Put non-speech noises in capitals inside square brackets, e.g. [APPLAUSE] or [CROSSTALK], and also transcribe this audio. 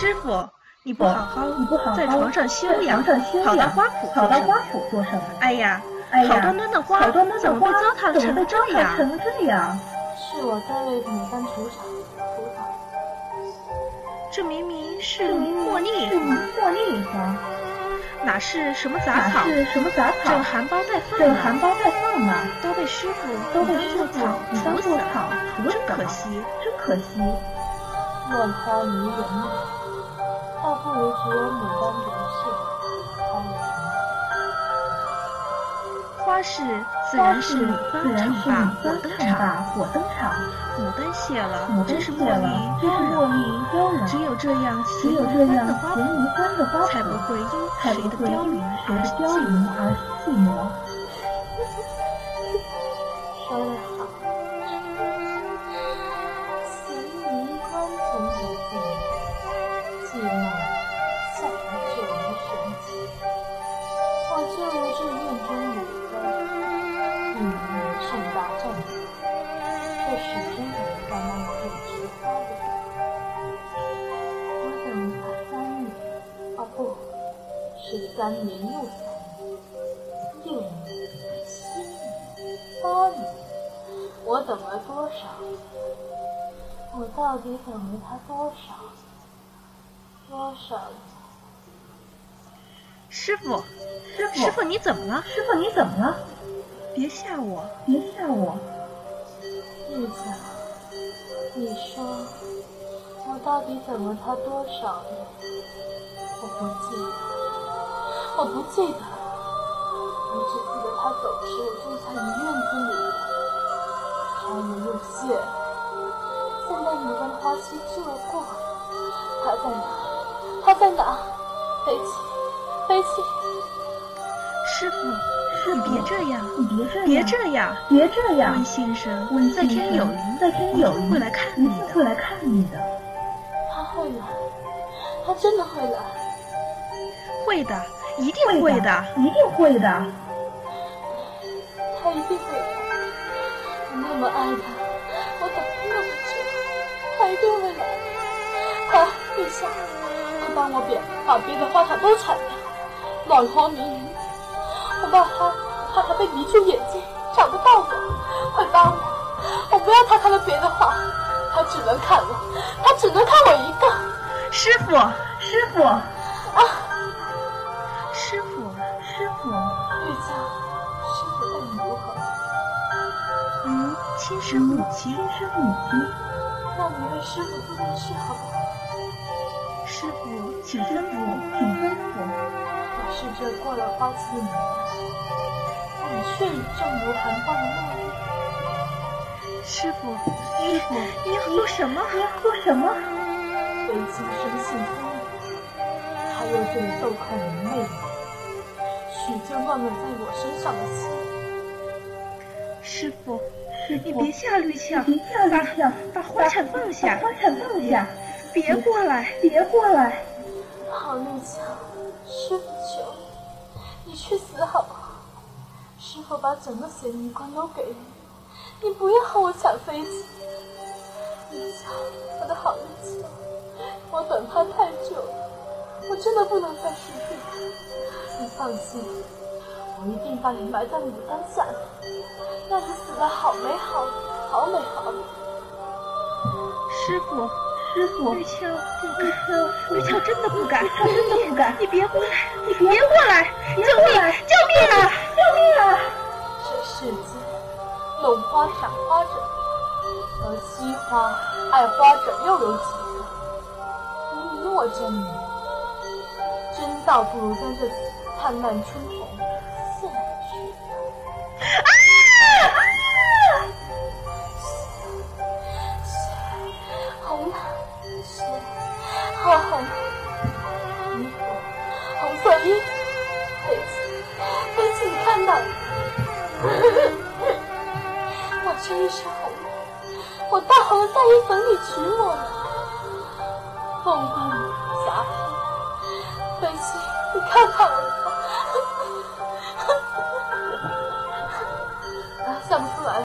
师傅，你不好好你不好好在床上休养，跑到养花圃跑到花做什么？圃做什么？哎呀，哎呀好端端的花，好端端怎么被糟蹋成这样？成这样？是我在为你。这明明是茉莉茉莉花，哪是什么杂草？哪是什么杂草正？含苞待放呢，正含苞待放呢，都被师傅都被当师傅做草除死了，草真可惜。真可惜。乱花迷人美，倒不如只有牡丹独秀，花市自花然是你市自方然是唱罢你方唱火登场，罢火登场，牡丹谢了真是茉谢了，莉真是茉莉妖娆。只有这样只有咸宜欢的花咸宜圃，欢的花才不，会因谁的凋零而寂寞。这院中，一年年盛大战役，却始终等不到那会植花的人。我等了三年，哦不，是三年又三年，六年、七年、八年，我等了多少？我到底等了他多少？多少？师傅，师傅，师傅你怎么了？师傅你怎么了？别吓我！别吓我！玉子，你说我到底等了他多少年？我不记得，我不记得，我只记得他走时我住在你院子里，开了又谢了。现在牡丹花期至过，他在哪？他在哪？飞起，飞起！师傅，师傅你别这样，你别这样，别这样！别这样温。先生温在天有灵，在天有灵，会来看你的。会来看你的。他会来，他真的会来。会的，一定会的。一定会的。他一定会来。我那么爱他，我等了那么久，他一定会来。他，陛下，快帮我别把别的花草都铲掉，乱花迷人。我怕他，怕他被迷住眼睛，找不到我。快帮我！我不要他看了别的花，他只能看我，他只能看我一个。师傅，师傅，啊，师傅，师傅，玉娇，师傅待你如何？如亲生母亲亲。生母亲，那你为师傅做件事好不好？师傅，请师吩傅咐。请吩咐。我是这过了花期的牡丹，让你血雨正如寒花的茉莉。师傅，师傅，你要做什么？你要做什么？北京生性聪明，还有这个豆蔻的魅力，许就忘了在我身上的心。师傅，师傅，你别下绿枪，别下绿枪，把花铲放下把，花铲放下，别过来。别过来。我把整个咸鱼关都给你，你不要和我抢飞机。绿强，我的好绿强，我等他太久了，我真的不能再失去他。你放心，我一定把你埋在牡丹下面，让你死的好美好，好美好美。师傅，师傅，绿鞘不敢，绿鞘真的不敢，[LAUGHS] 真的不敢 [LAUGHS] 你别过来，你别别过来，救命！救命啊！救命啊！这世间，弄花赏花者，而惜花爱花者又有几个？一诺真名，真倒不如在这灿烂春红 [LAUGHS] 我这一身红，我大红在衣粉里娶我呢。凤冠霞帔，飞起，你看看我，